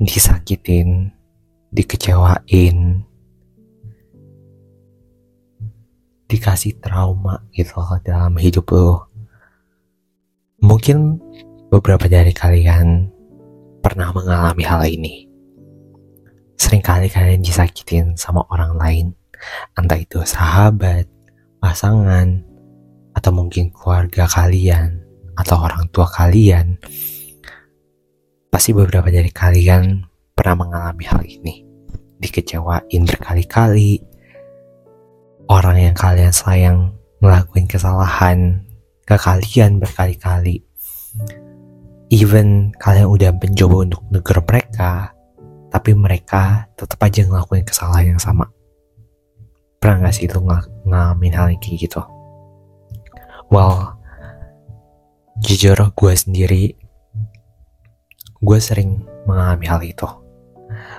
disakitin, dikecewain, dikasih trauma gitu dalam hidup lo. Mungkin beberapa dari kalian pernah mengalami hal ini. Seringkali kalian disakitin sama orang lain, entah itu sahabat, pasangan, atau mungkin keluarga kalian, atau orang tua kalian. Pasti beberapa dari kalian pernah mengalami hal ini. Dikecewain berkali-kali, orang yang kalian sayang ngelakuin kesalahan ke kalian berkali-kali. Even kalian udah mencoba untuk negur mereka, tapi mereka tetap aja ngelakuin kesalahan yang sama. Pernah gak sih itu ng ngalamin hal yang kayak gitu? Well, jujur gue sendiri, gue sering mengalami hal itu.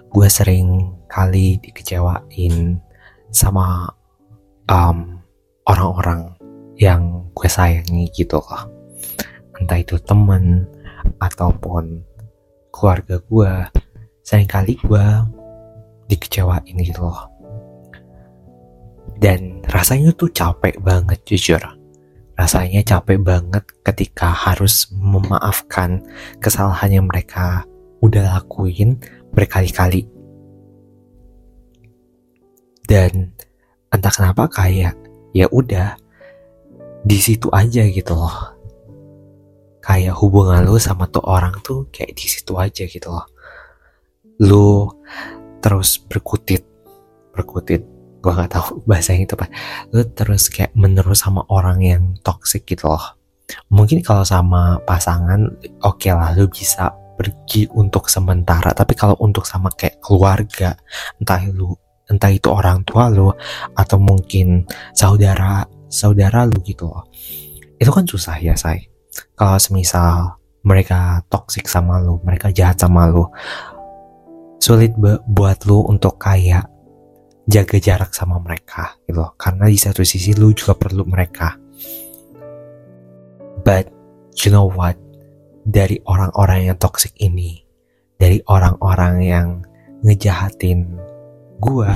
Gue sering kali dikecewain sama um, orang-orang yang gue sayangi gitu loh. Entah itu temen ataupun keluarga gue, sering kali gue dikecewain gitu loh. Dan rasanya tuh capek banget jujur. Rasanya capek banget ketika harus memaafkan kesalahan yang mereka udah lakuin berkali-kali. Dan entah kenapa kayak ya udah di situ aja gitu loh. Kayak hubungan lu sama tuh orang tuh kayak di situ aja gitu loh. Lu terus berkutit berkutit gua nggak tahu bahasanya itu apa lu terus kayak menerus sama orang yang toxic gitu loh. Mungkin kalau sama pasangan oke okay lah lu bisa pergi untuk sementara. Tapi kalau untuk sama kayak keluarga entah lu entah itu orang tua lo atau mungkin saudara saudara lu gitu loh. Itu kan susah ya say. Kalau semisal mereka toxic sama lu mereka jahat sama lu sulit buat lu untuk kayak jaga jarak sama mereka gitu. Karena di satu sisi lu juga perlu mereka. But you know what? Dari orang-orang yang toxic ini dari orang-orang yang ngejahatin gue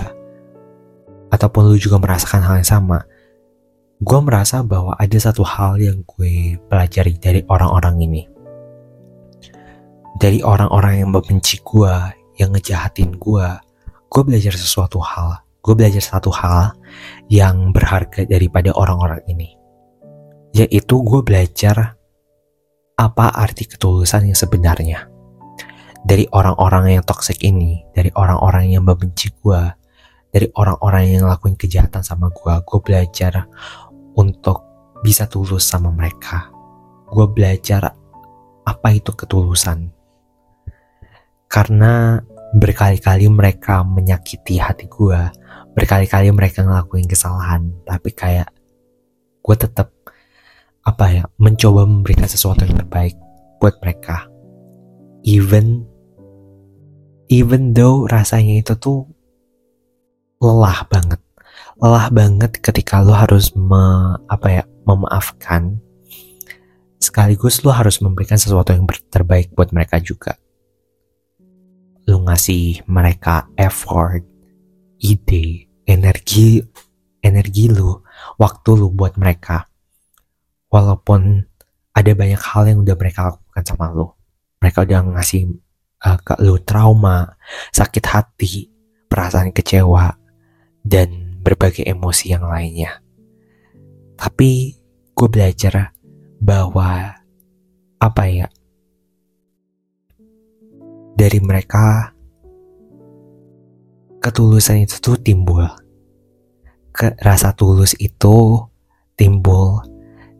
ataupun lu juga merasakan hal yang sama gue merasa bahwa ada satu hal yang gue pelajari dari orang-orang ini. Dari orang-orang yang membenci gue yang ngejahatin gue gue belajar sesuatu hal gue belajar satu hal yang berharga daripada orang-orang ini yaitu gue belajar apa arti ketulusan yang sebenarnya dari orang-orang yang toxic ini, dari orang-orang yang membenci gue, dari orang-orang yang ngelakuin kejahatan sama gue, gue belajar untuk bisa tulus sama mereka. Gue belajar apa itu ketulusan. Karena berkali-kali mereka menyakiti hati gue, berkali-kali mereka ngelakuin kesalahan, tapi kayak gue tetap apa ya mencoba memberikan sesuatu yang terbaik buat mereka. Even even though rasanya itu tuh lelah banget. Lelah banget ketika lo harus me, apa ya memaafkan. Sekaligus lo harus memberikan sesuatu yang terbaik buat mereka juga lo ngasih mereka effort ide energi energi lo waktu lo buat mereka walaupun ada banyak hal yang udah mereka lakukan sama lo mereka udah ngasih uh, ke lu trauma, sakit hati, perasaan kecewa, dan berbagai emosi yang lainnya. Tapi gue belajar bahwa apa ya dari mereka. Ketulusan itu tuh timbul. Ke rasa tulus itu timbul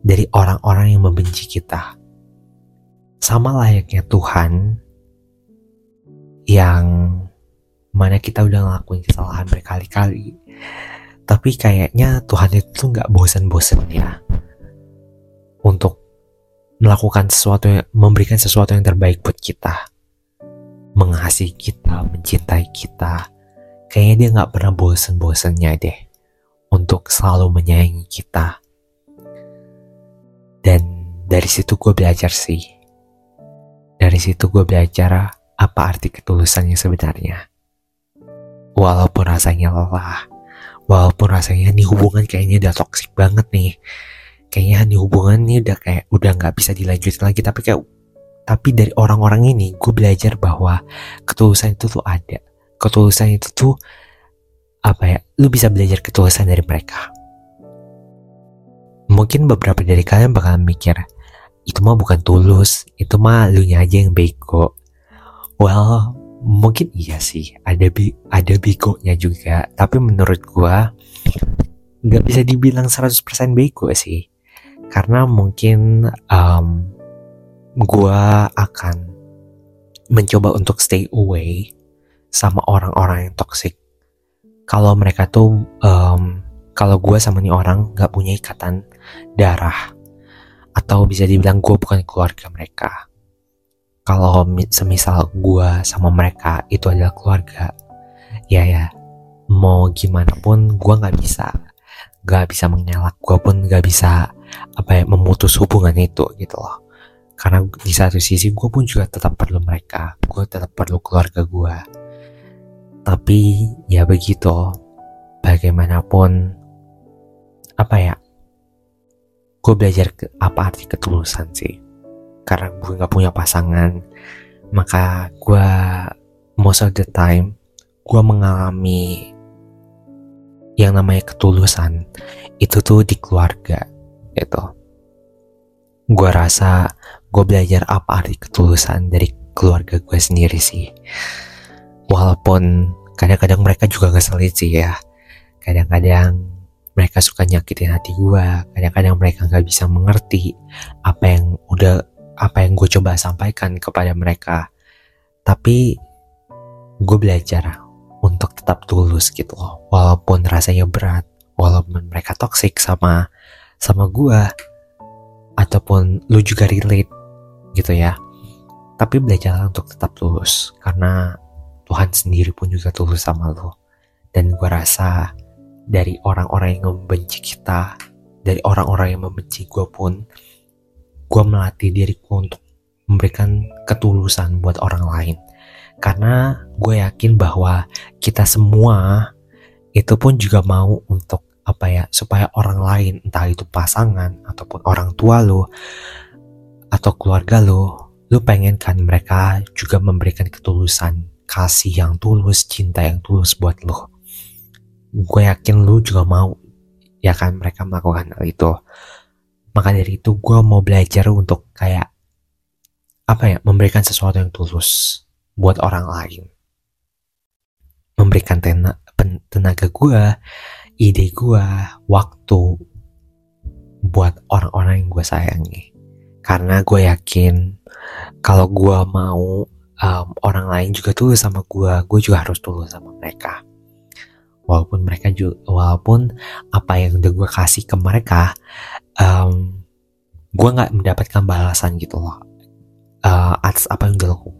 dari orang-orang yang membenci kita. Sama layaknya Tuhan yang mana kita udah ngelakuin kesalahan berkali-kali tapi kayaknya Tuhan itu nggak bosan-bosan ya untuk melakukan sesuatu yang memberikan sesuatu yang terbaik buat kita mengasihi kita mencintai kita. Kayaknya dia nggak pernah bosan-bosannya deh untuk selalu menyayangi kita. Dan dari situ gue belajar sih. Dari situ gue belajar apa arti ketulusan yang sebenarnya. Walaupun rasanya lelah, walaupun rasanya nih hubungan kayaknya udah toksik banget nih, kayaknya nih hubungan nih udah kayak udah nggak bisa dilanjutin lagi, tapi kayak tapi dari orang-orang ini gue belajar bahwa ketulusan itu tuh ada, ketulusan itu tuh apa ya, lu bisa belajar ketulusan dari mereka. Mungkin beberapa dari kalian bakal mikir, itu mah bukan tulus, itu mah lu aja yang bego. Well, mungkin iya sih, ada bi ada begonya juga, tapi menurut gua nggak bisa dibilang 100% bego sih. Karena mungkin um, gua akan mencoba untuk stay away sama orang-orang yang toxic. Kalau mereka tuh, um, kalau gue sama nih orang nggak punya ikatan darah, atau bisa dibilang gue bukan keluarga mereka. Kalau semisal gue sama mereka itu adalah keluarga, ya ya, mau gimana pun gue nggak bisa, nggak bisa mengelak, gue pun nggak bisa apa ya memutus hubungan itu gitu loh. Karena di satu sisi gue pun juga tetap perlu mereka, gue tetap perlu keluarga gue. Tapi ya begitu, bagaimanapun apa ya gue belajar ke, apa arti ketulusan sih. Karena gue gak punya pasangan maka gue most of the time gue mengalami yang namanya ketulusan itu tuh di keluarga itu gue rasa gue belajar apa arti ketulusan dari keluarga gue sendiri sih. Walaupun kadang-kadang mereka juga ngeselin sih ya. Kadang-kadang mereka suka nyakitin hati gue kadang-kadang mereka nggak bisa mengerti apa yang udah apa yang gue coba sampaikan kepada mereka. Tapi gue belajar untuk tetap tulus gitu loh. Walaupun rasanya berat walaupun mereka toxic sama sama gue ataupun lu juga relate gitu ya tapi belajar untuk tetap tulus karena Tuhan sendiri pun juga tulus sama lo dan gue rasa dari orang-orang yang membenci kita, dari orang-orang yang membenci gue pun, gue melatih diriku untuk memberikan ketulusan buat orang lain. Karena gue yakin bahwa kita semua itu pun juga mau untuk apa ya supaya orang lain entah itu pasangan ataupun orang tua lo atau keluarga lo lo pengen kan mereka juga memberikan ketulusan kasih yang tulus cinta yang tulus buat lo. Gue yakin lu juga mau ya kan mereka melakukan hal itu. Maka dari itu gue mau belajar untuk kayak apa ya memberikan sesuatu yang tulus buat orang lain. Memberikan tena, tenaga gue ide gue waktu buat orang-orang yang gue sayangi karena gue yakin kalau gue mau um, orang lain juga tulus sama gue gue juga harus tulus sama mereka. Walaupun mereka juga walaupun apa yang udah gue kasih ke mereka um, gue nggak mendapatkan balasan gitu loh uh, atas apa yang udah laku,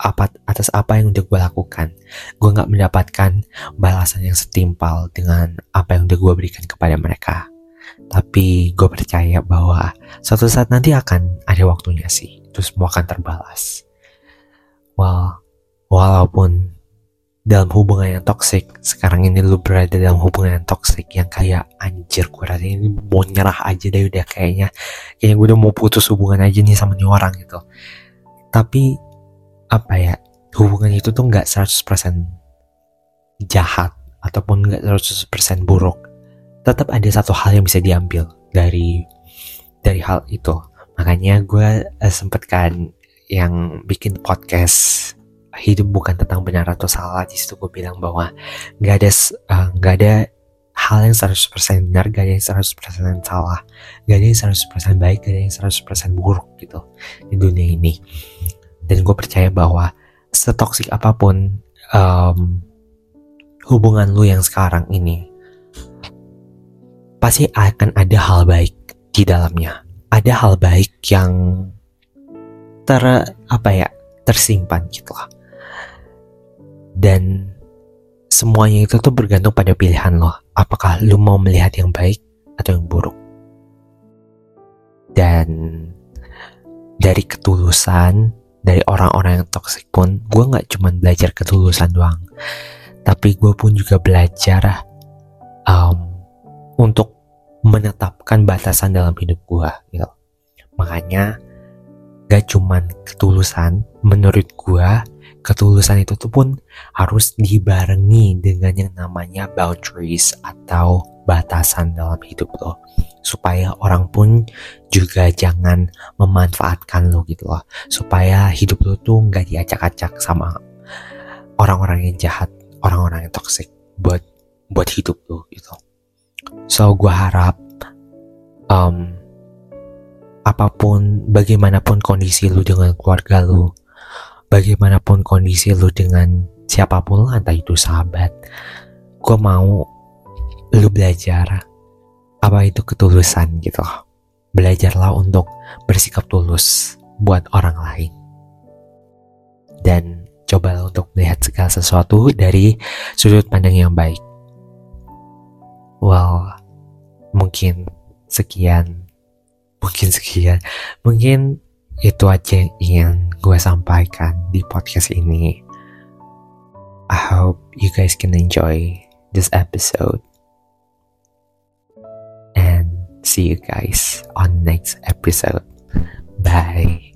apa atas apa yang udah gue lakukan. Gue nggak mendapatkan balasan yang setimpal dengan apa yang udah gue berikan kepada mereka tapi gue percaya bahwa suatu saat nanti akan ada waktunya sih. Terus semua akan terbalas. Well walaupun dalam hubungan yang toksik sekarang ini lu berada dalam hubungan yang toksik yang kayak anjir gue rasa ini mau nyerah aja deh udah kayaknya. Kayaknya gue udah mau putus hubungan aja nih sama nih orang gitu. Tapi apa ya hubungan itu tuh nggak 100% jahat ataupun nggak 100% buruk tetap ada satu hal yang bisa diambil dari dari hal itu. Makanya gue uh, sempet kan yang bikin podcast hidup bukan tentang benar atau salah. Di situ gue bilang bahwa nggak ada eh, nggak uh, ada hal yang 100% benar gak ada yang 100% salah gak ada yang 100% baik gak ada yang 100% buruk gitu di dunia ini. Dan gue percaya bahwa setoksik apa pun um, hubungan lu yang sekarang ini pasti akan ada hal baik di dalamnya ada hal baik yang ter apa ya tersimpan gitu lah dan semuanya itu tuh bergantung pada pilihan lo. Apakah lo mau melihat yang baik atau yang buruk. Dan dari ketulusan dari orang-orang yang toxic pun gue nggak cuma belajar ketulusan doang tapi gue pun juga belajar untuk menetapkan batasan dalam hidup gue gitu makanya gak cuman ketulusan menurut gue ketulusan itu tuh pun harus dibarengi dengan yang namanya boundaries atau batasan dalam hidup lo. Supaya orang pun juga jangan memanfaatkan lo gitu loh. Supaya hidup lo tuh nggak diacak-acak sama orang-orang yang jahat orang-orang yang toxic buat buat hidup lo gitu so gue harap um, apa pun bagaimanapun kondisi lu dengan keluarga lu bagaimanapun kondisi lu dengan siapa pun lah entah itu sahabat gue mau lu belajar apa itu ketulusan gitu belajarlah untuk bersikap tulus buat orang lain. Dan cobalah untuk melihat segala sesuatu dari sudut pandang yang baik well mungkin sekian mungkin sekian mungkin itu aja yang ingin gue sampaikan di podcast ini I hope you guys can enjoy this episode See you guys on next episode. Bye.